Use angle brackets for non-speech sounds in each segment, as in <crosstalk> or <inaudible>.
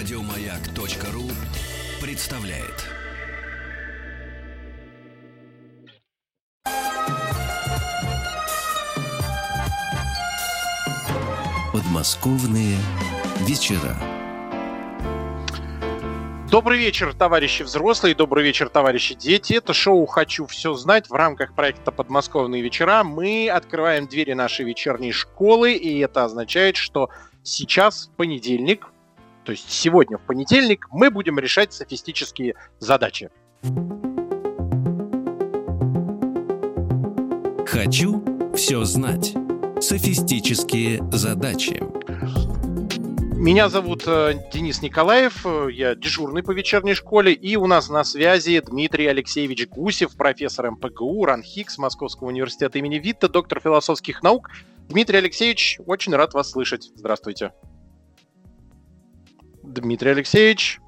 Радиомаяк.ру представляет. Подмосковные вечера. Добрый вечер, товарищи взрослые, добрый вечер, товарищи дети. Это шоу «Хочу все знать» в рамках проекта «Подмосковные вечера». Мы открываем двери нашей вечерней школы, и это означает, что сейчас понедельник, то есть сегодня в понедельник, мы будем решать софистические задачи. Хочу все знать. Софистические задачи. Меня зовут э, Денис Николаев, э, я дежурный по вечерней школе, и у нас на связи Дмитрий Алексеевич Гусев, профессор МПГУ, РАНХИКС Московского университета имени Витта, доктор философских наук. Дмитрий Алексеевич, очень рад вас слышать. Здравствуйте. Дмитрий Алексеевич,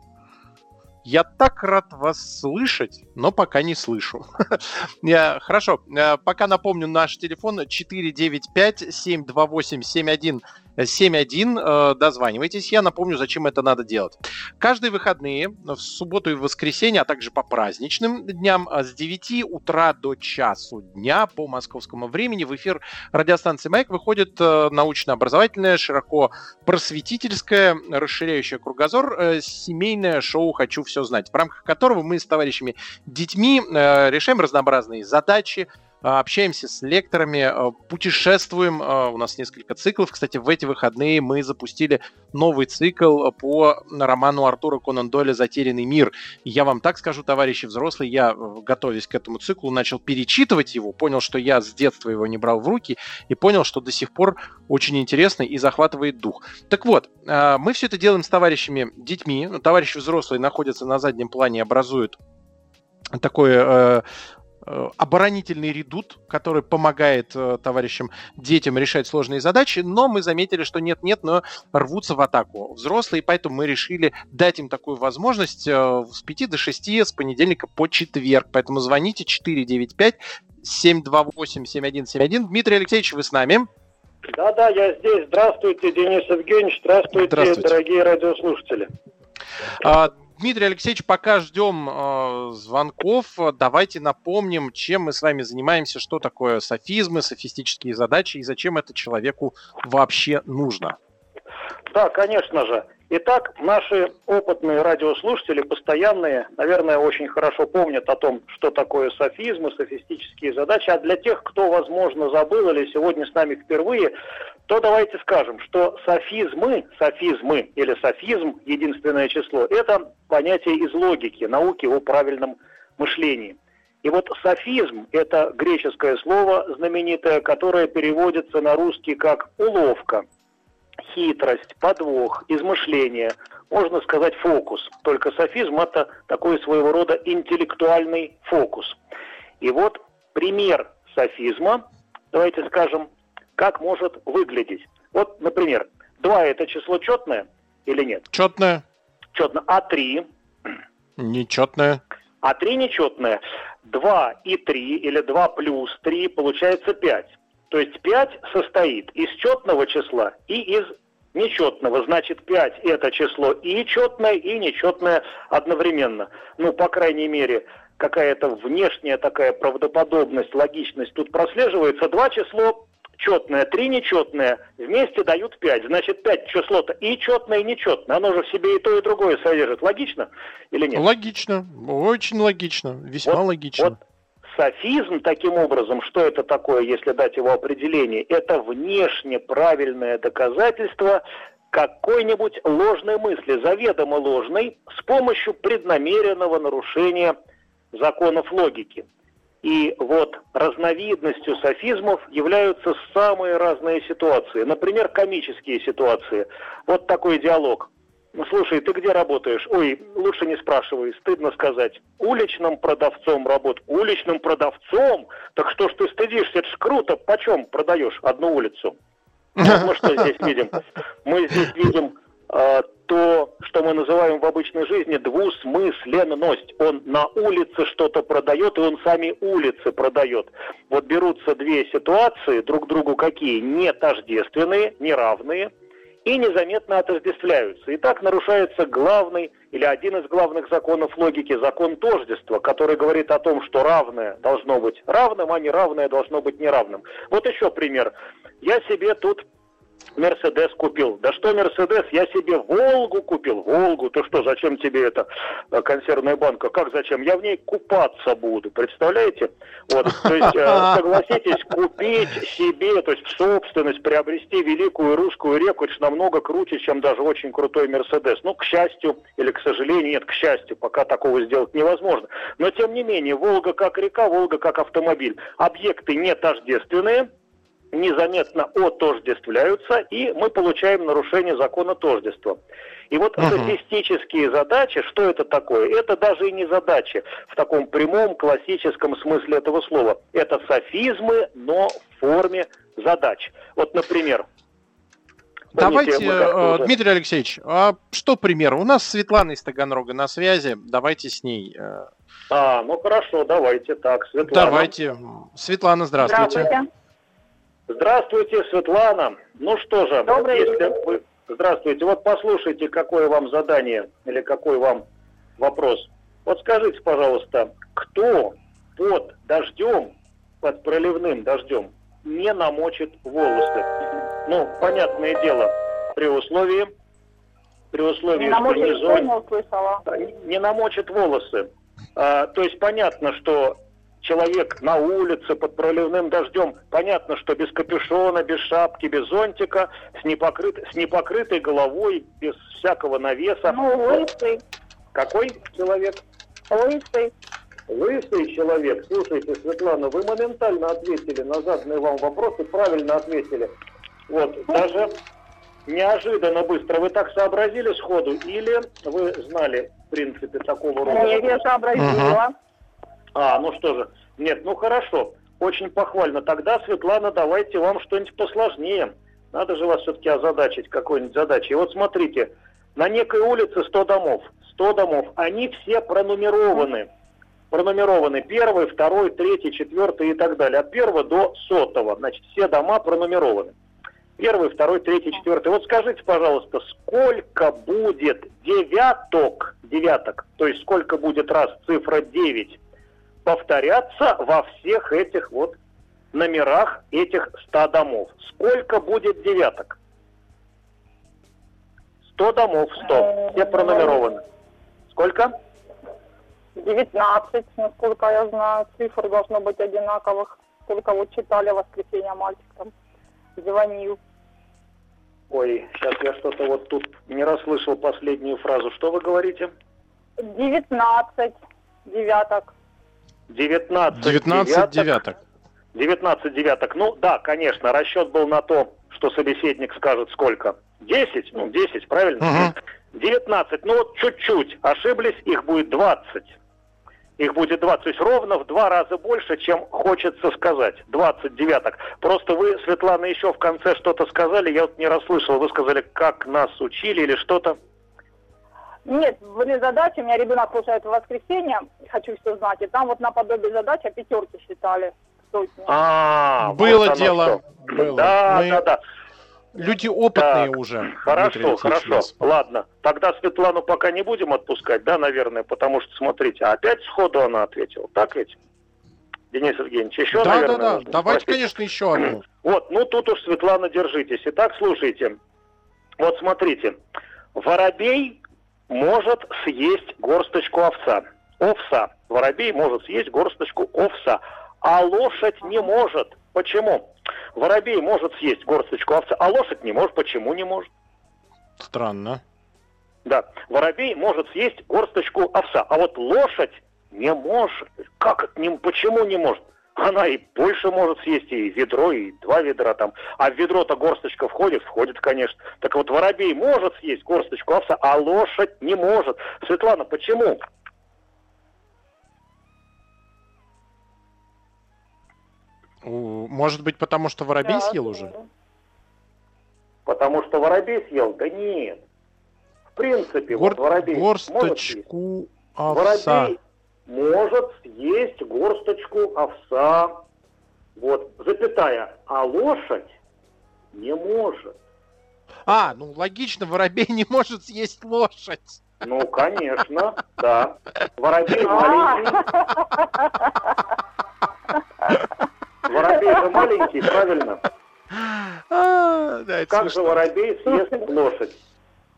я так рад вас слышать, но пока не слышу. <laughs> Я, хорошо, э, пока напомню наш телефон 495-728-71 71, э, дозванивайтесь. Я напомню, зачем это надо делать. Каждые выходные, в субботу и в воскресенье, а также по праздничным дням э, с 9 утра до часу дня по московскому времени в эфир радиостанции «Маяк» выходит э, научно-образовательное, широко просветительское, расширяющее кругозор семейное шоу «Хочу все знать», в рамках которого мы с товарищами детьми решаем разнообразные задачи, общаемся с лекторами, а, путешествуем. А, у нас несколько циклов. Кстати, в эти выходные мы запустили новый цикл по роману Артура Конан Дойля «Затерянный мир». я вам так скажу, товарищи взрослые, я, э, готовясь к этому циклу, начал перечитывать его, понял, что я с детства его не брал в руки, и понял, что до сих пор очень интересно и захватывает дух. Так вот, мы все это делаем с товарищами детьми. Товарищи взрослые находятся на заднем плане, образуют такое Э, оборонительный редут, который помогает э, товарищам детям решать сложные задачи, но мы заметили, что нет-нет, но рвутся в атаку взрослые, поэтому мы решили дать им такую возможность э, с 5 до 6 с понедельника по четверг. Поэтому звоните 495 728 7171. Дмитрий Алексеевич, вы с нами? Да-да, я здесь. Здравствуйте, Денис Евгеньевич. Здравствуйте, Здравствуйте. дорогие радиослушатели. А, Дмитрий Алексеевич, пока ждем э, звонков, давайте напомним, чем мы с вами занимаемся, что такое софизмы, софистические задачи и зачем это человеку вообще нужно. Да, конечно же. Итак, наши опытные радиослушатели, постоянные, наверное, очень хорошо помнят о том, что такое софизмы, софистические задачи. А для тех, кто, возможно, забыл или сегодня с нами впервые, то давайте скажем, что софизмы, софизмы или софизм, единственное число, это понятие из логики, науки о правильном мышлении. И вот софизм – это греческое слово знаменитое, которое переводится на русский как «уловка», хитрость, подвох, измышление, можно сказать фокус. Только софизм – это такой своего рода интеллектуальный фокус. И вот пример софизма, давайте скажем, как может выглядеть. Вот, например, 2 – это число четное или нет? Четное. Четное. А 3? Нечетное. А 3 нечетное. 2 и 3 или 2 плюс 3 получается 5. То есть 5 состоит из четного числа и из нечетного. Значит, 5 это число и четное, и нечетное одновременно. Ну, по крайней мере, какая-то внешняя такая правдоподобность, логичность тут прослеживается. Два число четное, три нечетное вместе дают 5. Значит, 5 число-то и четное, и нечетное. Оно же в себе и то, и другое содержит. Логично или нет? Логично. Очень логично. Весьма вот, логично. Вот Софизм, таким образом, что это такое, если дать его определение? Это внешне правильное доказательство какой-нибудь ложной мысли, заведомо ложной, с помощью преднамеренного нарушения законов логики. И вот разновидностью софизмов являются самые разные ситуации. Например, комические ситуации. Вот такой диалог. Ну, слушай, ты где работаешь? Ой, лучше не спрашивай, стыдно сказать. Уличным продавцом работ. Уличным продавцом? Так что ж ты стыдишься? Это ж круто. Почем продаешь одну улицу? Вот мы что здесь <laughs> видим? Мы здесь видим э, то, что мы называем в обычной жизни двусмысленность. Он на улице что-то продает, и он сами улицы продает. Вот берутся две ситуации, друг другу какие? Не тождественные, неравные – и незаметно отождествляются. И так нарушается главный или один из главных законов логики, закон тождества, который говорит о том, что равное должно быть равным, а неравное должно быть неравным. Вот еще пример. Я себе тут Мерседес купил. Да что Мерседес, я себе Волгу купил. Волгу, ты что, зачем тебе эта э, консервная банка? Как зачем? Я в ней купаться буду, представляете? Вот, то есть, э, <laughs> согласитесь, купить себе, то есть в собственность приобрести великую русскую реку, это намного круче, чем даже очень крутой Мерседес. Ну, к счастью, или к сожалению, нет, к счастью, пока такого сделать невозможно. Но, тем не менее, Волга как река, Волга как автомобиль. Объекты не тождественные, незаметно отождествляются, и мы получаем нарушение закона тождества. И вот угу. софистические задачи, что это такое? Это даже и не задачи в таком прямом классическом смысле этого слова. Это софизмы, но в форме задач. Вот, например, Давайте, э, Дмитрий Алексеевич, а что пример? У нас Светлана из Таганрога на связи. Давайте с ней. Э. А, ну хорошо, давайте так. Светлана. Давайте. Светлана, здравствуйте. Здравствуйте. Здравствуйте, Светлана. Ну что же, Добрый если вы... Здравствуйте. Вот послушайте, какое вам задание или какой вам вопрос. Вот скажите, пожалуйста, кто под дождем, под проливным дождем, не намочит волосы? Ну, понятное дело, при условии, при условии, не что не, зон... не намочит волосы. А, то есть понятно, что человек на улице под проливным дождем, понятно, что без капюшона, без шапки, без зонтика, с, непокрыт, с непокрытой головой, без всякого навеса. Ну, лысый. Какой человек? Лысый. Лысый человек. Слушайте, Светлана, вы моментально ответили на заданный вам вопрос и правильно ответили. Вот, даже неожиданно быстро. Вы так сообразили сходу или вы знали, в принципе, такого рода? Нет, я сообразила. Угу. А, ну что же. Нет, ну хорошо. Очень похвально. Тогда, Светлана, давайте вам что-нибудь посложнее. Надо же вас все-таки озадачить какой-нибудь задачей. Вот смотрите, на некой улице 100 домов. 100 домов. Они все пронумерованы. Пронумерованы первый, второй, третий, четвертый и так далее. От первого до сотого. Значит, все дома пронумерованы. Первый, второй, третий, четвертый. Вот скажите, пожалуйста, сколько будет девяток, девяток, то есть сколько будет раз цифра 9 повторяться во всех этих вот номерах этих 100 домов. Сколько будет девяток? 100 домов, 100. Все пронумерованы. Сколько? 19, насколько я знаю. Цифр должно быть одинаковых. Только вот читали воскресенье мальчик там звонил. Ой, сейчас я что-то вот тут не расслышал последнюю фразу. Что вы говорите? 19 девяток. 19, 19 девяток. 19 девяток. Ну да, конечно, расчет был на то, что собеседник скажет сколько. 10? Ну, 10, правильно? Угу. 19. Ну вот чуть-чуть. Ошиблись, их будет 20. Их будет 20, то есть ровно в два раза больше, чем хочется сказать. 20 девяток. Просто вы, Светлана, еще в конце что-то сказали, я вот не расслышал. Вы сказали, как нас учили или что-то. Нет, были задачи, у меня ребенок слушает в воскресенье, хочу все знать, и там вот наподобие задачи пятерки считали. А, было вот дело. Было. Да, Мы... да, да. Люди опытные так, уже. Хорошо, хорошо. Ладно. Тогда Светлану пока не будем отпускать, да, наверное, потому что, смотрите, опять сходу она ответила. Так ведь? Денис Евгеньевич, еще, да, наверное, Да, да, да. Давайте, конечно, еще одну. <clears throat> Вот, ну тут уж, Светлана, держитесь. Итак, слушайте. Вот смотрите. Воробей может съесть горсточку овца. Овса. Воробей может съесть горсточку овса, а лошадь не может. Почему? Воробей может съесть горсточку овца, а лошадь не может. Почему не может? Странно. Да, воробей может съесть горсточку овса, а вот лошадь не может. Как это? Не, почему не может? Она и больше может съесть, и ведро, и два ведра там. А в ведро-то горсточка входит? Входит, конечно. Так вот, воробей может съесть горсточку овса, а лошадь не может. Светлана, почему? Может быть, потому что воробей да, съел уже? Потому что воробей съел? Да нет. В принципе, Гор... вот воробей Горсточку овса. Воробей может съесть горсточку овса. Вот, запятая. А лошадь не может. А, ну логично, воробей не может съесть лошадь. Ну, конечно, да. Воробей маленький. Воробей же маленький, правильно? А, Как же воробей съест лошадь?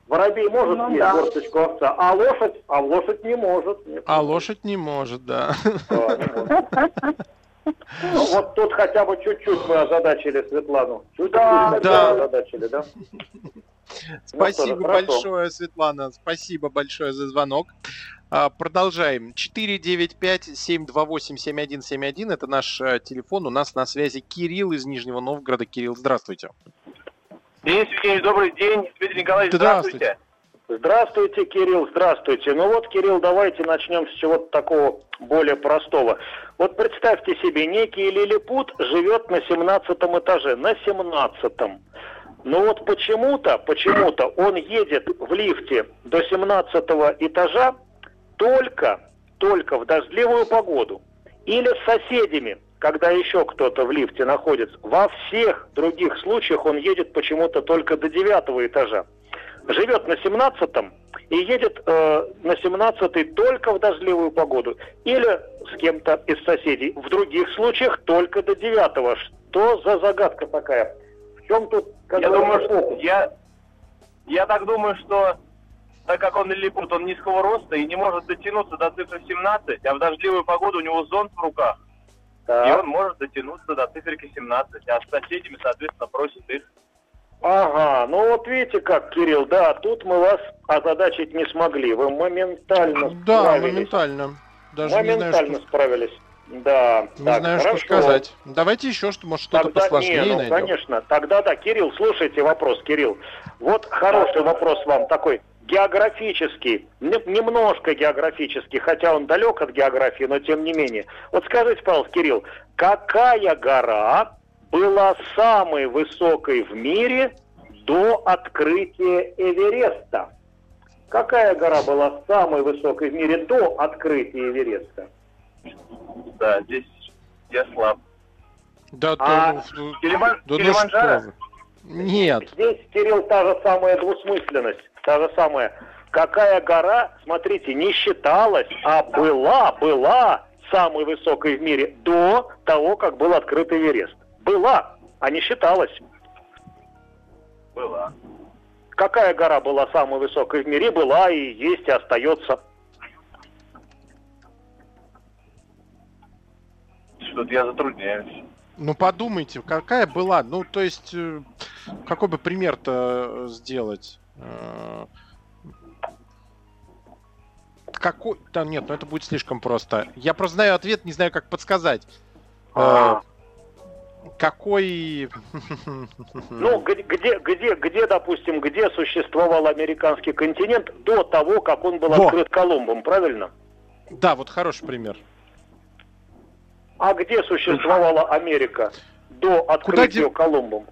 Воробей может Ну съесть да. горсточку овца, а лошадь, а лошадь не может. Нет. А лошадь не может, да. Ну, вот тут хотя бы чуть-чуть мы озадачили Светлану. Чуть-чуть Да, да. озадачили, да? Спасибо Ну, хорошо. большое, Светлана. Спасибо большое за звонок. А, Продолжаем. 495-728-7171. Это наш э, телефон. У нас на связи Кирилл из Нижнего Новгорода. Кирилл, здравствуйте. Денис Евгеньевич, добрый день. Дмитрий Николаевич, Здравствуйте. здравствуйте. Здравствуйте, Кирилл, здравствуйте. Ну вот, Кирилл, давайте начнем с чего-то такого более простого. Вот представьте себе, некий лилипут живет на 17 этаже, на 17 Но вот почему-то, почему-то он едет в лифте до 17 этажа только, только в дождливую погоду. Или с соседями, когда еще кто-то в лифте находится. Во всех других случаях он едет почему-то только до 9 этажа живет на 17-м и едет э, на 17-й только в дождливую погоду. Или с кем-то из соседей. В других случаях только до 9 Что за загадка такая? В чем тут, как Я думаю, что я, я так думаю, что так как он лилипут, он низкого роста и не может дотянуться до цифры 17, а в дождливую погоду у него зонт в руках, и Так. он может дотянуться до циферки 17, а с соседями, соответственно, просит их. Ага, ну вот видите как, Кирилл, да, тут мы вас озадачить не смогли. Вы моментально Да, справились. моментально. Даже не знаю, моментально что, справились. Да, не так, знаю, что хорошо. сказать. Давайте еще, что, может, что-то Тогда, посложнее не, ну, найдем. конечно. Тогда да, Кирилл, слушайте вопрос, Кирилл. Вот хороший вопрос вам такой географический, не- немножко географический, хотя он далек от географии, но тем не менее. Вот скажите, пожалуйста, Кирилл, какая гора была самой высокой в мире до открытия Эвереста? Какая гора была самой высокой в мире до открытия Эвереста? Да, здесь я слаб. Да, А да, ну, Килиман- да ну Килиманджаро? Нет. Здесь, Кирилл, та же самая двусмысленность, та же самая. Какая гора, смотрите, не считалась, а была, была самой высокой в мире до того, как был открыт Эверест. Была, а не считалась. Была. Какая гора была самой высокой в мире, была и есть, и остается. Что-то я затрудняюсь. Ну подумайте, какая была, ну то есть, э, какой бы пример-то э, сделать? Э, Какой? Да нет, ну это будет слишком просто. Я просто знаю ответ, не знаю, как подсказать. Э, А. Какой... <laughs> Ну, где, где, где, допустим, где существовал американский континент до того, как он был Во. открыт Колумбом, правильно? Да, вот хороший пример. А где существовала Америка до открытия де- Колумбом?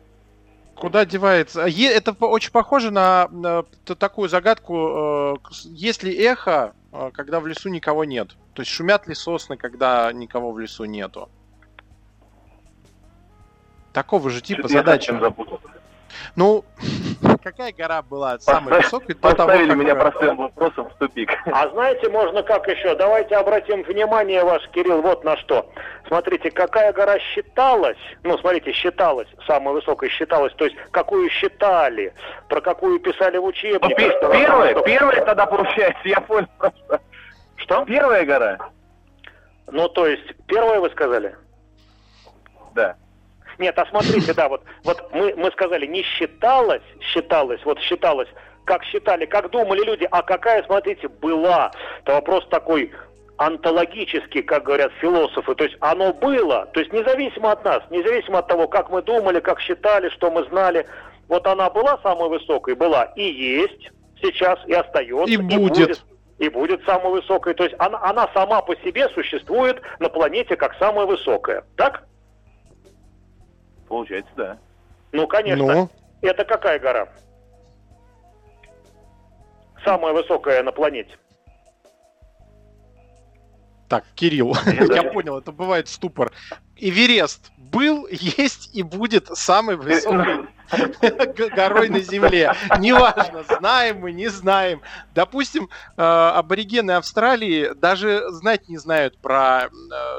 Куда девается? Е- Это очень похоже на, на такую загадку. э, Есть ли эхо, э, когда в лесу никого нет? То есть шумят ли сосны, когда никого в лесу нету? Такого же типа Что-то я запутался. Ну, <laughs> какая гора была самой высокой того, Поставили как... меня простым вопросом в тупик. А знаете, можно как еще? Давайте обратим внимание ваш, Кирилл, вот на что. Смотрите, какая гора считалась, ну, смотрите, считалась, самая высокая считалась, то есть какую считали, про какую писали в Ну, учебниках. что- первая, первая тогда получается, я понял просто. Что? Первая гора? Ну, то есть, первое вы сказали? Да. Нет, а смотрите, да, вот, вот мы, мы сказали, не считалось, считалось, вот считалось, как считали, как думали люди, а какая, смотрите, была. Это вопрос такой онтологический, как говорят философы. То есть оно было, то есть независимо от нас, независимо от того, как мы думали, как считали, что мы знали, вот она была самой высокой, была и есть сейчас, и остается, И будет. и будет самой высокой. То есть она, она сама по себе существует на планете как самая высокая. Так? Получается, да. Ну, конечно. Ну, Это какая гора? Самая высокая на планете. так, Кирилл, я понял, это бывает ступор. Эверест был, есть и будет самый высокой <laughs> горой на Земле. Неважно, знаем мы, не знаем. Допустим, э, аборигены Австралии даже знать не знают про э,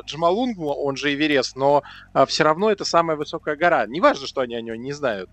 Джамалунгму, он же Эверест, но э, все равно это самая высокая гора. Неважно, что они о ней не знают.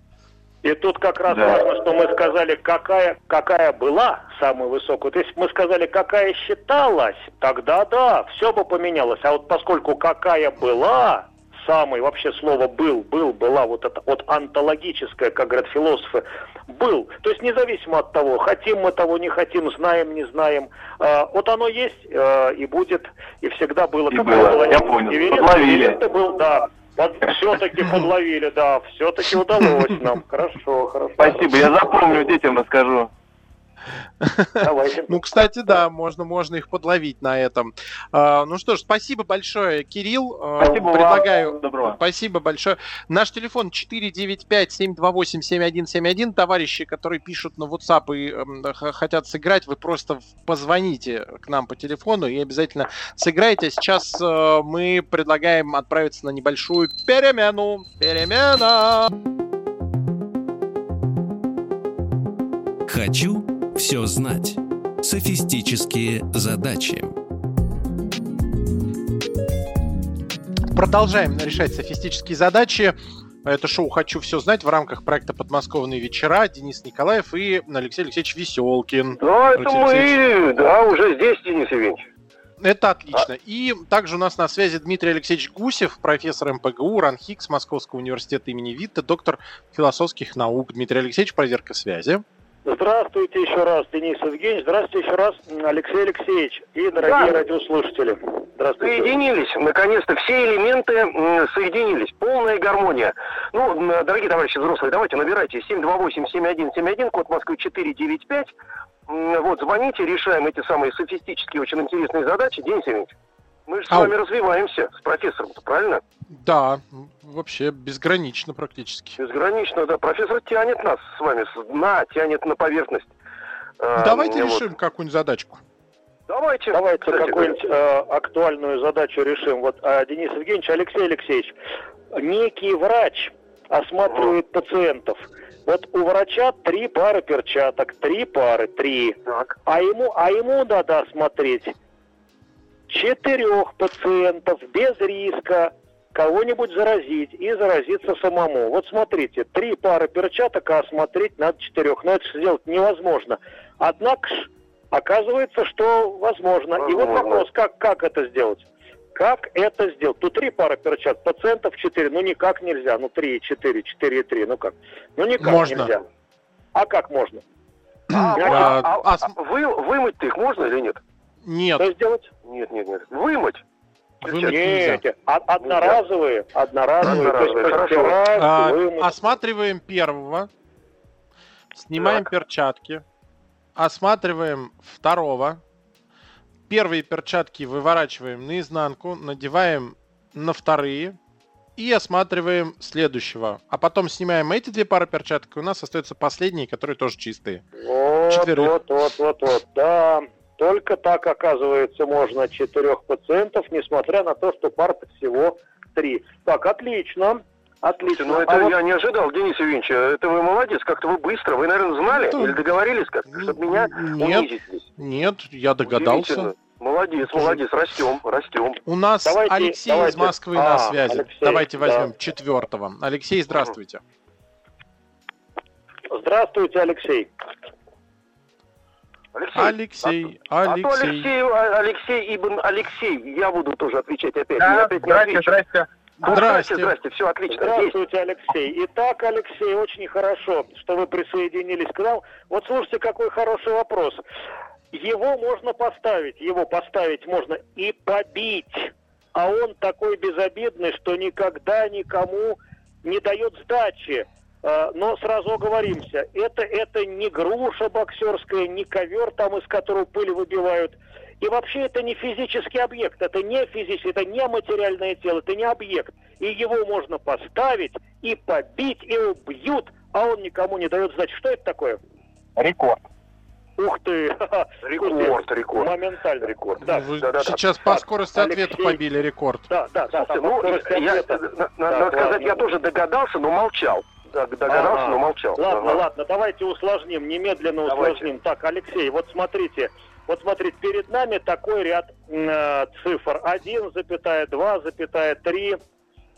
И тут как раз да. важно, что мы сказали, какая, какая была самая высокая. То есть мы сказали, какая считалась, тогда да, все бы поменялось. А вот поскольку какая была, самый вообще слово был, был, была вот это вот антологическое, как говорят философы, был. То есть независимо от того, хотим мы того, не хотим, знаем, не знаем, э, вот оно есть э, и будет, и всегда было. И было, было, я понял, Эверест, подловили. Эверест был, да, вот все-таки подловили, да, все-таки удалось нам. Хорошо, хорошо. Спасибо, я запомню, детям расскажу. Давайте. Ну, кстати, да, можно, можно их подловить на этом. А, ну что ж, спасибо большое, Кирилл. А, спасибо Предлагаю... вам. Доброго. Спасибо большое. Наш телефон 495-728-7171. Товарищи, которые пишут на WhatsApp и э, хотят сыграть, вы просто позвоните к нам по телефону и обязательно сыграйте. Сейчас э, мы предлагаем отправиться на небольшую перемену. Перемена! Хочу все знать. Софистические задачи. Продолжаем решать софистические задачи. Это шоу «Хочу все знать» в рамках проекта «Подмосковные вечера». Денис Николаев и Алексей Алексеевич Веселкин. Да, это мы, Алексеевич. да, уже здесь, Денис Евгеньевич. Это отлично. А... И также у нас на связи Дмитрий Алексеевич Гусев, профессор МПГУ, РАНХИКС Московского университета имени Витта, доктор философских наук. Дмитрий Алексеевич, проверка связи. Здравствуйте еще раз, Денис Евгеньевич. Здравствуйте еще раз, Алексей Алексеевич и дорогие да. радиослушатели. Здравствуйте. Соединились, наконец-то, все элементы соединились. Полная гармония. Ну, дорогие товарищи взрослые, давайте набирайте 728-7171, код Москвы 495. Вот, звоните, решаем эти самые софистические, очень интересные задачи. Денис Евгеньевич. Мы же с вами развиваемся с профессором, правильно? Да, вообще безгранично практически. Безгранично, да. Профессор тянет нас с вами с дна, тянет на поверхность. А, Давайте а, решим вот. какую-нибудь задачку. Давайте. Давайте какую-нибудь э, актуальную задачу решим. Вот э, Денис Евгеньевич, Алексей Алексеевич, некий врач осматривает mm. пациентов. Вот у врача три пары перчаток, три пары, три. Так. А ему, а ему надо осмотреть четырех пациентов без риска кого-нибудь заразить и заразиться самому. Вот смотрите, три пары перчаток, а осмотреть надо четырех. Но это сделать невозможно. Однако ж, оказывается, что возможно. возможно. И вот вопрос, как, как это сделать? Как это сделать? Тут три пары перчаток, пациентов четыре. Ну никак нельзя. Ну три и четыре, четыре и три. Ну как? Ну никак можно. нельзя. А как можно? А, а, а, а вы, вымыть их можно или нет? Нет. Что сделать? Нет, нет, нет. Вымыть. Вымыть Нет, одноразовые, одноразовые. одноразовые. Хорошо. А, осматриваем первого, снимаем так. перчатки, осматриваем второго, первые перчатки выворачиваем наизнанку, надеваем на вторые и осматриваем следующего. А потом снимаем эти две пары перчаток, и у нас остаются последние, которые тоже чистые. Вот, Четверых. вот, вот, вот, вот, да. Только так, оказывается, можно четырех пациентов, несмотря на то, что пар всего три. Так, отлично. Отлично. Ну, это а я вот... не ожидал, Денис Евгеньевич. Это вы молодец, как-то вы быстро. Вы, наверное, знали это... или договорились как-то, чтобы меня нет, унизить Нет, я догадался. Молодец, молодец, растем, растем. У нас давайте, Алексей давайте. из Москвы а, на связи. Алексей, давайте возьмем да. четвертого. Алексей, здравствуйте. Здравствуйте, Алексей. Алексей. Алексей, а, Алексей. А Алексей, Алексей Ибн Алексей. Я буду тоже отвечать опять. Да, опять здрасте, не здрасте. Здрасте, здрасте, все отлично. Здравствуйте, Алексей. Итак, Алексей, очень хорошо, что вы присоединились к нам. Вот слушайте, какой хороший вопрос. Его можно поставить, его поставить можно и побить. А он такой безобидный, что никогда никому не дает сдачи. А, но сразу оговоримся, это, это не груша боксерская, не ковер там, из которого пыль выбивают. И вообще это не физический объект, это не физический, это не материальное тело, это не объект. И его можно поставить и побить, и убьют, а он никому не дает знать, что это такое. Рекорд. Ух ты! <laughs> Рекорд, рекорд. Моментальный рекорд. Да, Вы да, да, сейчас по Так, скорости ответа Алексей. побили рекорд. да, да. да, Слушайте, ну, я, ответа. на- на- Так, надо сказать, ладно. я тоже догадался, но молчал. Да, Догадался, Ага. но молчал. Ладно, Ага. ладно, давайте усложним, немедленно Давайте. усложним. Так, Алексей, вот смотрите, вот смотрите, перед нами такой ряд э, цифр. 1, запятая 2, запятая 3,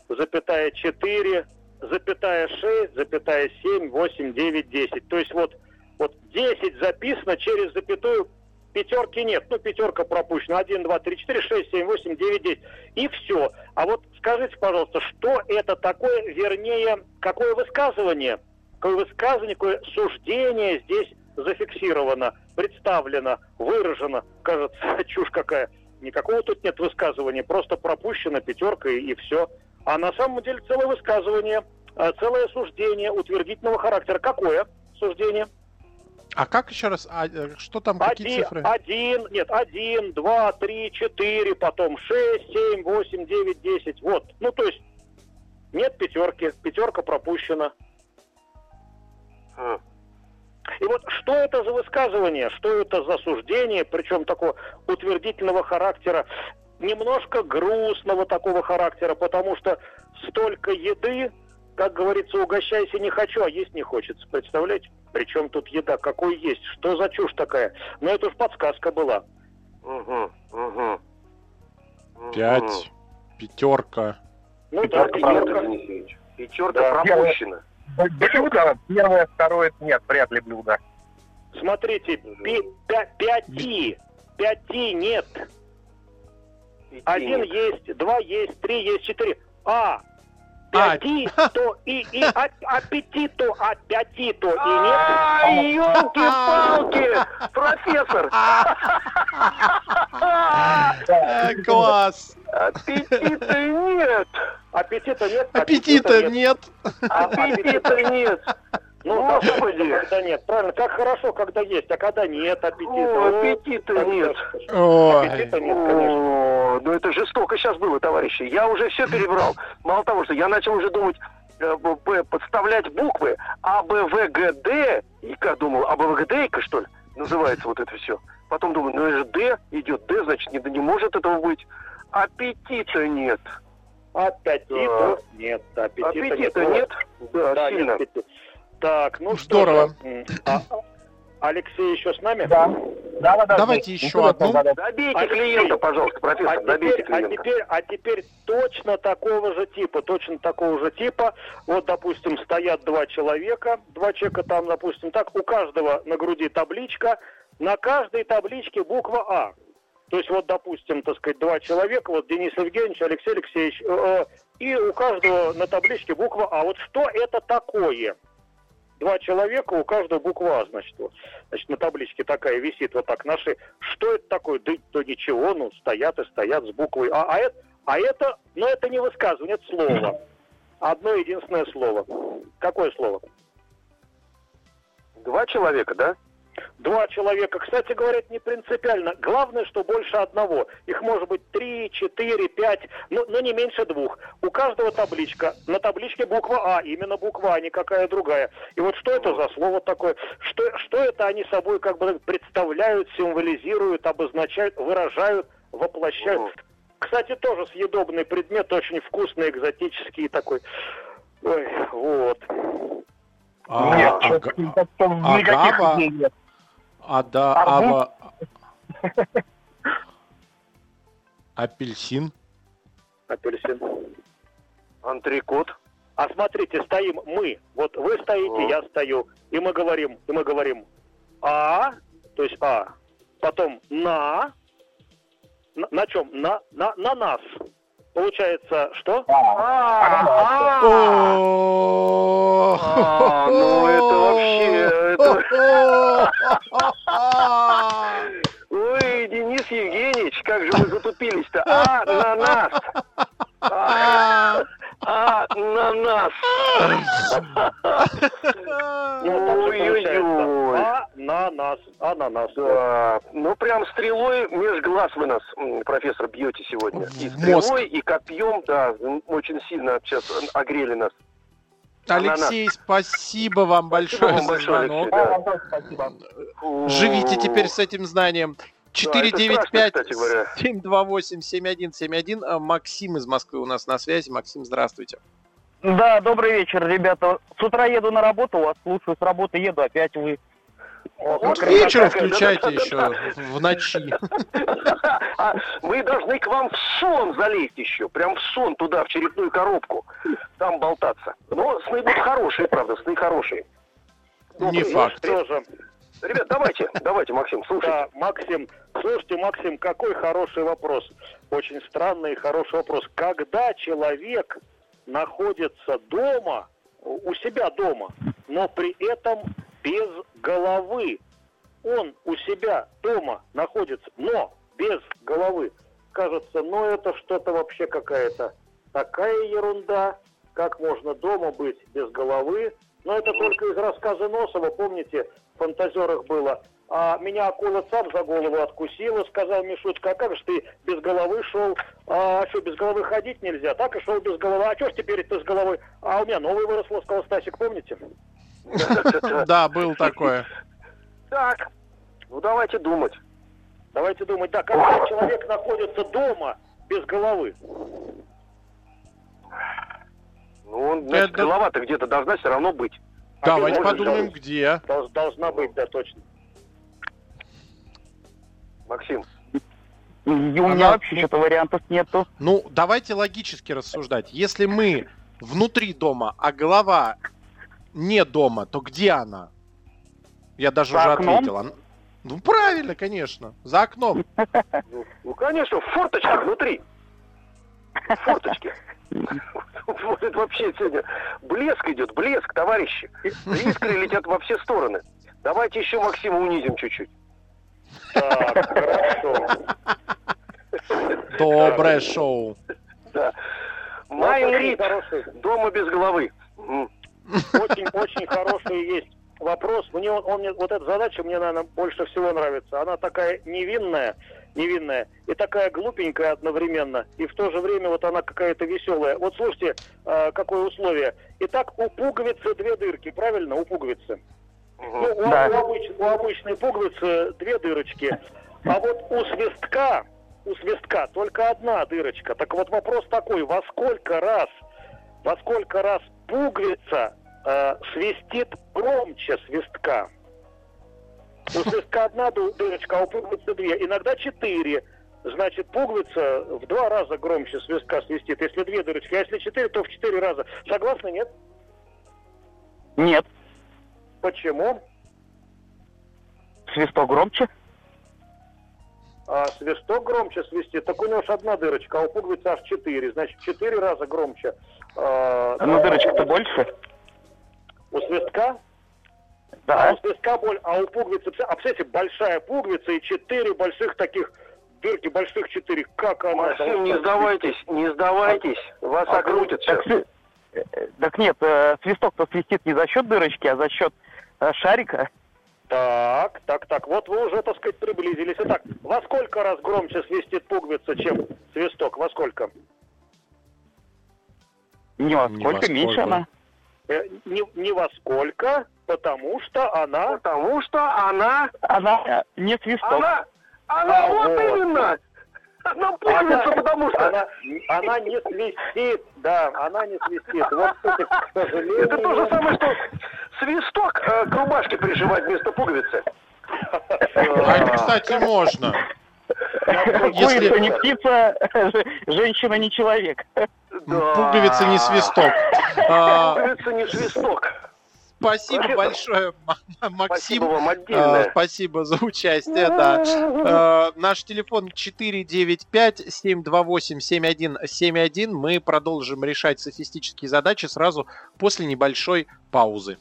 запятая 4, запятая 6, запятая 7, 8, 9, 10. То есть вот, вот 10 записано через запятую, пятерки нет. Ну, пятерка пропущена. 1, 2, 3, 4, 6, 7, 8, 9, 10. И все. А вот скажите, пожалуйста, что это такое, вернее, какое высказывание, какое высказывание, какое суждение здесь зафиксировано, представлено, выражено. Кажется, <laughs> чушь какая. Никакого тут нет высказывания, просто пропущена пятерка и, и все. А на самом деле целое высказывание, э, целое суждение утвердительного характера. Какое суждение? А как еще раз? А, э, что там, какие Один, цифры? один, нет, один, два, три, четыре, потом шесть, семь, восемь, девять, десять. Вот. Ну, то есть нет пятерки, пятерка пропущена. И вот что это за высказывание, что это за суждение, причем такого утвердительного характера, немножко грустного такого характера, потому что столько еды, как говорится, угощайся не хочу, а есть не хочется. Представляете? Причем тут еда, какой есть, что за чушь такая? Но это уж подсказка была. Мгм. Мгм. Пять, пятерка. Ну да, Пятерка, правда, пятерка. Пятерка Да. пропущена. Блюдо, первое, второе, нет, вряд ли блюдо. Смотрите, пи- пя- пяти, пяти нет. Пяти Один нет. есть, два есть, три есть, четыре. А, А. пяти, то и, и, а, а пяти, то, а пяти, то и нет. А, елки-палки! Профессор! Э, Класс! Аппетита нет! Аппетита нет. Аппетита нет. Аппетита нет! Ну, Господи! когда нет. Правильно, как хорошо, когда есть, а когда нет аппетита. О, Ну, аппетита нет! Ой. Аппетита нет, конечно. О, ну это жестоко сейчас было, товарищи. Я уже все перебрал. Мало того, что я начал уже думать, э, подставлять буквы А, Б, В, Г, Д. И как думал, А, Б, В, Г, Д, что ли? Называется вот это все. Потом думаю, ну это же Д, идет Д, значит, не, не может этого быть. Аппетита нет. Аппетита нет. Аппетита, Аппетита нет? Да, Да, сильно. нет аппетита. Так, ну Здорово. что же. М, а- Алексей еще с нами? Да. Да, да, да. Давайте да. еще Интересно, одну. да, да. Добейте Алексей, клиента, пожалуйста, А профессор, добейте теперь, а, клиента. теперь, а теперь точно такого же типа, точно такого же типа. Вот, допустим, стоят два человека, два человека там, допустим, так, у каждого на груди табличка, на каждой табличке буква А. То есть вот, допустим, так сказать, два человека, вот Денис Евгеньевич, Алексей Алексеевич, э, э, и у каждого на табличке буква А. Вот что это такое? Два человека, у каждого буква А, значит, вот. Значит, на табличке такая висит вот так на шее. Что это такое? Да, да ничего, ну, стоят и стоят с буквой А. А это, а это, ну, это не высказывание, это слово. Одно единственное слово. Какое слово? Два человека, да? Два человека. Кстати говоря, это не принципиально. Главное, что больше одного. Их может быть три, четыре, пять, но, но не меньше двух. У каждого табличка. На табличке буква А, именно буква А, никакая другая. И вот что это за слово такое? Что, что это они собой как бы представляют, символизируют, обозначают, выражают, воплощают? Кстати, тоже съедобный предмет, очень вкусный, экзотический такой. Ой, вот. А, Нет, ага. что-то как-то никаких Агава. идей нет. А да, Арбуз? ава... Апельсин. Апельсин. Антрикот. А смотрите, стоим мы. Вот вы стоите, О. я стою. И мы говорим, и мы говорим А, то есть А. Потом на. На, на чем? На, на, на нас. Получается, что? А, О, А, ну это вообще, Ой, Денис Евгеньевич, как же вы затупились-то? А, на нас! А, а, на нас! Ну, так же Ой-ой-ой. получается. А на нас. А на нас. Да, ну прям стрелой меж глаз вы нас, м, профессор, бьете В мозг. стрелой, и копьем, да, очень сильно сейчас огрели нас. Алексей, спасибо вам большое вам за большое, звонок. Алексей, да. спасибо. Живите теперь с этим знанием. это страшно, кстати говоря. 495-728-7171. А, Максим из Москвы у нас на связи. Максим, здравствуйте. Да, добрый вечер, ребята. С утра еду на работу, вас слушаю, с работы еду, опять вы. Вот вечером включайте еще в ночи. А Мы должны к вам в сон залезть еще, прям в сон туда, в черепную коробку, там болтаться. Но сны будут хорошие, правда, сны хорошие. Не Добрый факт. Ребят, давайте, давайте, Максим, слушайте. Да, Максим, слушайте, Максим, какой хороший вопрос. Очень странный и хороший вопрос. Когда человек находится дома, у себя дома, но при этом без головы, он у себя дома находится, но без головы, кажется, ну это что-то вообще какая-то такая ерунда, как можно дома быть без головы. Но это только из рассказа Носова, помните, в фантазерах было. А меня акула цап за голову откусила, сказал Мишутка, а как же ты без головы шел? А что, без головы ходить нельзя? Так и шел без головы. А что ж теперь ты с головой? А у меня новый выросло, сказал Стасик, помните? <laughs> Да, был такое. Так, ну давайте думать. Давайте думать, да, когда человек находится дома без головы. Ну, он, значит, Это- голова-то где-то должна все равно быть. Давайте может, подумаем, да. где. Дол- Должна быть, да, точно. Максим, И у меня Она- вообще что-то вариантов нету. Ну, давайте логически рассуждать. Если мы внутри дома, а голова не дома, то где она? Я даже За уже окном? ответил. Ну, правильно, конечно. За окном. ну, ну, конечно, в форточке внутри. В форточке. Вот это вообще сегодня блеск идет, блеск, товарищи. Искры летят во все стороны. Давайте еще Максима унизим чуть-чуть. Так, хорошо. Доброе шоу. Майн очень Рид, дома без головы. М. очень, очень хороший есть вопрос. Мне он, он мне- вот эта задача мне, наверное, больше всего нравится. Она такая невинная, невинная и такая глупенькая одновременно. И в то же время вот она какая-то веселая. Вот слушайте, э, какое условие. Итак, у пуговицы две дырки, правильно? У пуговицы. Ну, у, Да. у обыч- у обычной пуговицы две дырочки. А вот у свистка, у свистка только одна дырочка. Так вот вопрос такой, во сколько раз, во сколько раз пуговица э, свистит громче свистка? У свистка одна дырочка, а у пуговицы две. Иногда четыре. Значит, пуговица в два раза громче свистка свистит, если две дырочки. А если четыре, то в четыре раза. Согласны, нет? Нет. Почему? Свисток громче. А свисток громче свистит, так у него ж одна дырочка, а у пуговицы аж четыре, значит, в четыре раза громче. А, Ну, дырочка-то больше. У свистка? А Да. у свистка боль, а у пуговицы, а представляете, большая пуговица и четыре больших таких дырки, больших четыре. Как она? Максим, не сдавайтесь, не сдавайтесь. Вас А окрутят Так, сви- э, так нет, э, свисток-то свистит не за счет дырочки, а за счет э, шарика. Так, так, так, вот вы уже, так сказать, приблизились. Итак, во сколько раз громче свистит пуговица, чем свисток? Во сколько? Не во сколько, во меньше сколько. она. Э, не, не во сколько, потому что она... Потому что она... Она не свисток. Она... Она А, вот вот. именно! Она пуговица, потому что... Она, она не свистит, да, она не свистит. Вот, к сожалению... Это то же самое, что свисток э, к рубашке прижимать вместо пуговицы. А это, кстати, можно. Если- Курица не птица, <laughs> женщина не человек. Пуговица не свисток. <laughs> А, Пуговица не свисток. Спасибо Вообще-то- большое, Максим. Спасибо вам А, отдельное. Спасибо за участие, да. <laughs> А, Наш телефон 495-728-7171. Мы продолжим решать софистические задачи сразу после небольшой паузы.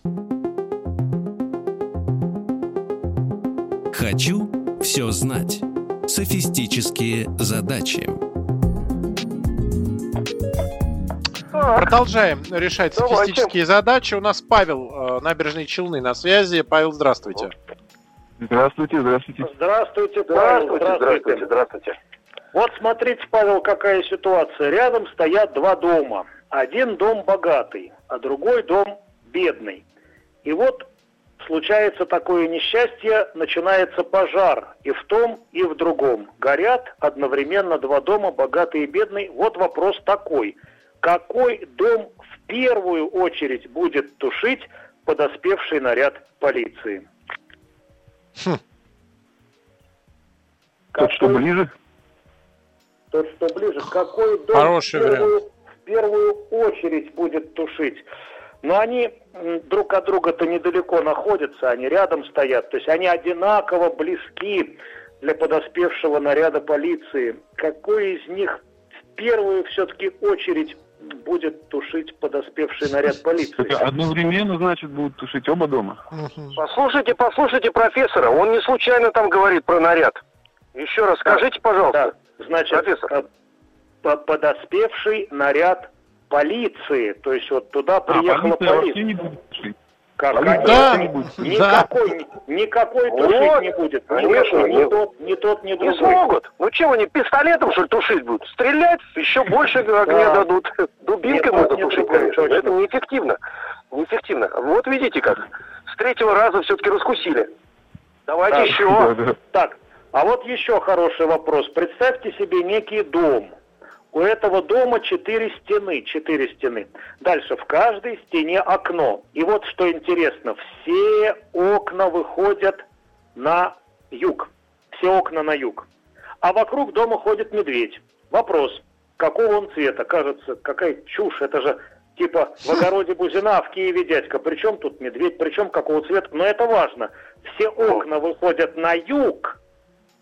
Хочу все знать. Софистические задачи. Продолжаем решать Давайте. софистические задачи. У нас Павел, э, набережные Челны на связи. Павел, здравствуйте. Здравствуйте, здравствуйте. Здравствуйте, Павел, Здравствуйте, здравствуйте, здравствуйте. Вот смотрите, Павел, какая ситуация. Рядом стоят два дома. Один дом богатый, а другой дом бедный. И вот случается такое несчастье, начинается пожар и в том, и в другом. Горят одновременно два дома, богатый и бедный. Вот вопрос такой. Какой дом в первую очередь будет тушить подоспевший наряд полиции? Хм. Тот, что ближе? Тот, что ближе. Какой дом Хороший в, первую, вариант. в первую очередь будет тушить? Но они друг от друга-то недалеко находятся, они рядом стоят. То есть они одинаково близки для подоспевшего наряда полиции. Какой из них в первую все-таки очередь будет тушить подоспевший наряд полиции? Это одновременно, значит, будут тушить оба дома? Послушайте, послушайте профессора, он не случайно там говорит про наряд. Еще раз скажите, пожалуйста. Да, значит, Профессор. по- подоспевший наряд полиции. То есть вот туда А, приехала полиция вообще полиция. Не. Как, конечно, Да, не будет. Никакой, ни- никакой Вот, тушить не будет. конечно, Никакой, ни не- тот, ни тот, ни Не другой. смогут. Ну что, они пистолетом, что ли, тушить будут? Стрелять, еще <laughs> больше огня Да. дадут. <laughs> Дубинкой можно тушить, конечно. Это неэффективно. Неэффективно. Вот видите как. С третьего раза все-таки раскусили. Давайте еще. Да, да. Так, а вот еще хороший вопрос. Представьте себе некий дом. У этого дома четыре стены, четыре стены. Дальше в каждой стене окно. И вот что интересно, все окна выходят на юг. Все окна на юг. А вокруг дома ходит медведь. Вопрос, какого он цвета? Кажется, какая чушь, это же типа в огороде Бузина, а в Киеве дядька. Причем тут медведь, причем какого цвета? Но это важно. Все окна выходят на юг,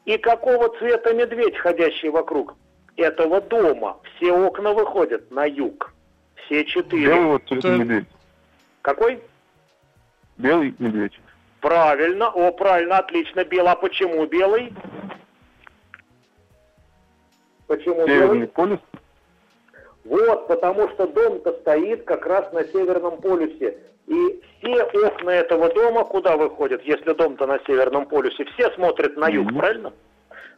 и какого цвета медведь, ходящий вокруг этого дома? Все окна выходят на юг. Все четыре. Белый вот Это- медведь. Какой? Белый медведь. Правильно, о, правильно, отлично, белый. А почему белый? Почему Северный белый? полюс. Вот, потому что дом-то стоит как раз на Северном полюсе. И все окна этого дома куда выходят, если дом-то на Северном полюсе? Все смотрят на юг, Мгм. правильно?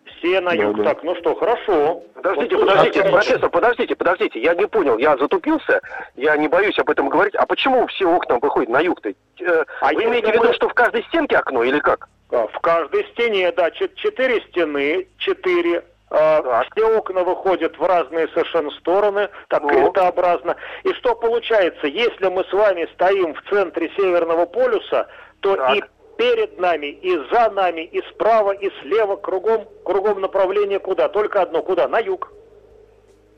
Все на Да, юг. да. Так, ну что, хорошо. Подождите, Вот подождите, отлично. профессор, подождите, подождите, я не понял, я затупился, я не боюсь об этом говорить. А почему все окна выходят на юг-то? Э, А Вы имеете в мы- виду, что в каждой стенке окно или как? А, В каждой стене, да, чет- четыре стены, четыре. а, Так. Все окна выходят в разные совершенно стороны, так Ну. крестообразно. И что получается, если мы с вами стоим в центре Северного полюса, то Так. и перед нами, и за нами, и справа, и слева, кругом, кругом направление куда? Только одно, куда? На юг.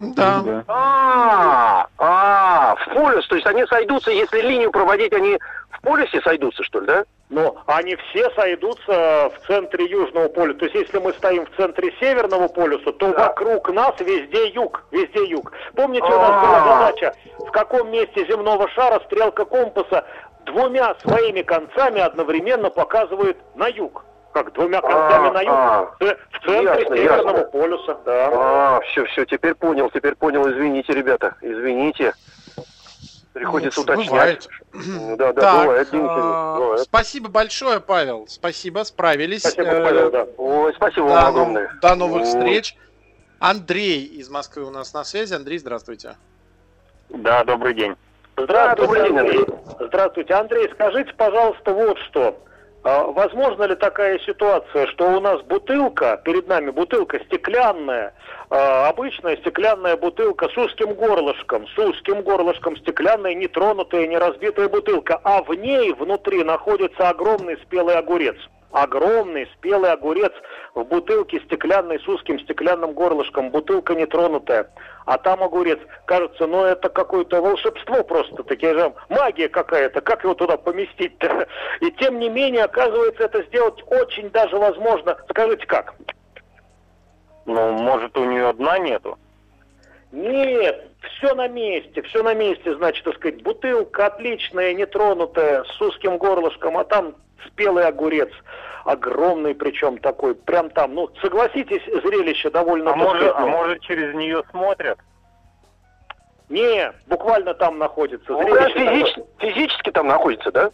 Да. А, а, в полюс, то есть они сойдутся, если линию проводить, они в полюсе сойдутся, что ли, да? Но они все сойдутся в центре Южного полюса. То есть, если мы стоим в центре Северного полюса, то Да. вокруг нас везде юг, везде юг. Помните, у нас была А. задача, в каком месте земного шара стрелка компаса двумя своими концами одновременно показывает на юг. Как двумя концами А, на юг? а. В центре Ясно, Северного ясно. полюса, да. А, все, все, теперь понял, теперь понял, извините, ребята, извините. Приходится Ну, уточнять. бывает. Да, да, Так, бывает, действительно, э, бывает. спасибо большое, Павел. Спасибо, справились. Спасибо, Э, Павел, да. Ой, спасибо До, вам огромное. до новых Ой. встреч. Андрей из Москвы у нас на связи. Андрей, здравствуйте. Да, добрый день. Здравствуйте, Андрей. Здравствуйте, Андрей. Скажите, пожалуйста, вот что. А, Возможно ли такая ситуация, что у нас бутылка, перед нами бутылка стеклянная, а, обычная стеклянная бутылка с узким горлышком, с узким горлышком, стеклянная, нетронутая, не разбитая бутылка, а в ней внутри находится огромный спелый огурец. Огромный спелый огурец в бутылке стеклянной с узким стеклянным горлышком, бутылка нетронутая, а там огурец. Кажется, ну это какое-то волшебство просто, такие же магия какая-то, как его туда поместить-то? И тем не менее, оказывается, это сделать очень даже возможно. Скажите, как? Ну, может, у нее дна нету? Нет, все на месте, все на месте, значит, так сказать, бутылка отличная, нетронутая, с узким горлышком, а там спелый огурец, огромный причем такой, прям там, ну, согласитесь, зрелище довольно... А может, а ну, может через нее смотрят? Не, буквально там находится. Ну, Зрелище такое. физич- физически там находится, да?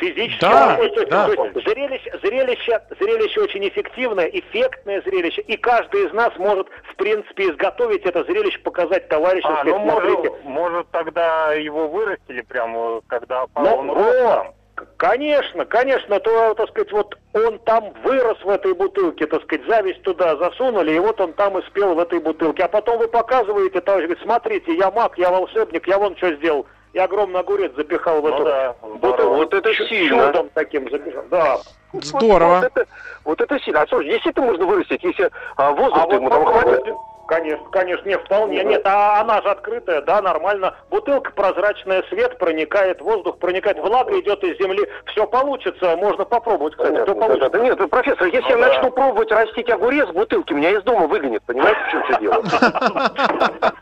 Физически Да, то есть, да. зрелище, зрелище, зрелище очень эффективное, эффектное зрелище, и каждый из нас может, в принципе, изготовить это зрелище, показать товарищам, А, сказать, ну смотрите, может, может тогда его вырастили прямо, когда Ну, Аполлон рос там? конечно, конечно, то, так сказать, вот он там вырос в этой бутылке, так сказать, зависть туда засунули, и вот он там и спел в этой бутылке. А потом вы показываете, товарищ, говорит, смотрите, я маг, я волшебник, я вон что сделал. Я огромный огурец запихал в Ну эту да, бутылку. здорово. Вот это сильно. Чудом таким запихал, да. Здорово. Вот, вот это, вот это сильно. А слушай, действительно можно вырастить, если а, воздух А ему вот там хватит? Конечно, конечно, не вполне. Нет, а она же открытая, да, нормально. Бутылка прозрачная, свет проникает, воздух проникает, влага идет из земли. Все получится, можно попробовать, кстати, Понятно, да, получится. да, да. Нет, профессор, если Ну я да. начну пробовать растить огурец в бутылке, меня из дома выгонят, понимаете, в чем все дело?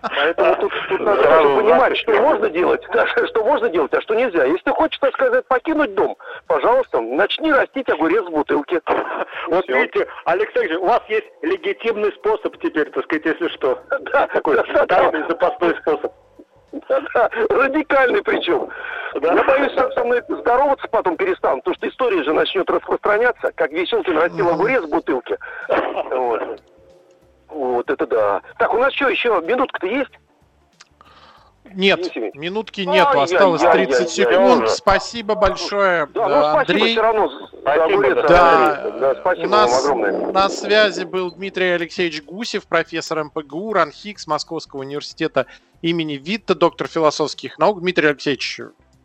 Поэтому тут, тут надо тоже понимать, что можно делать, да, что можно делать, а что нельзя. Если ты хочешь, так сказать, покинуть дом, пожалуйста, начни растить огурец в бутылке. <laughs> Вот видите, Алексей у вас есть легитимный способ теперь, так сказать, если что. <laughs> Да, Такой да. запасной способ. Да-да, радикальный причем. Да. Я боюсь, что со мной здороваться потом перестанут, потому что история же начнет распространяться, как Веселкин растил огурец в бутылке. <laughs> Вот. Вот это да. Так, у нас что, еще минутка-то есть? Нет, минутки нету, Ай-яй-яй-яй-яй. осталось 30 секунд. Спасибо большое, Да, ну спасибо Андрей. все равно за Спасибо, да. Да, спасибо у нас на связи был Дмитрий Алексеевич Гусев, профессор МПГУ, РАНХИКС Московского университета имени Витта, доктор философских наук. Дмитрий Алексеевич,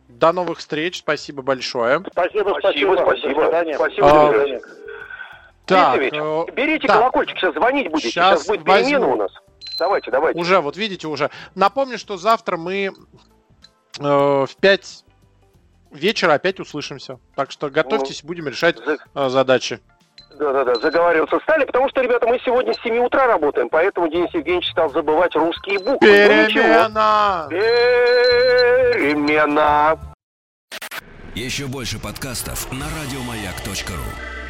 до новых встреч, спасибо большое. Спасибо, Спасибо, спасибо. спасибо. Спасибо, А. Так, э, берите да. колокольчик, сейчас звонить будете. Щас Сейчас, будет возьму. перемена у нас. Давайте, давайте. Уже, вот видите, уже. Напомню, что завтра мы э, в 5 вечера опять услышимся. Так что готовьтесь, будем решать За- э, задачи. Да-да-да, заговариваться стали, потому что, ребята, мы сегодня с 7 утра работаем, поэтому Денис Евгеньевич стал забывать русские буквы. Ну. Перемена! Перемена. Еще больше подкастов на радиомаяк.ру.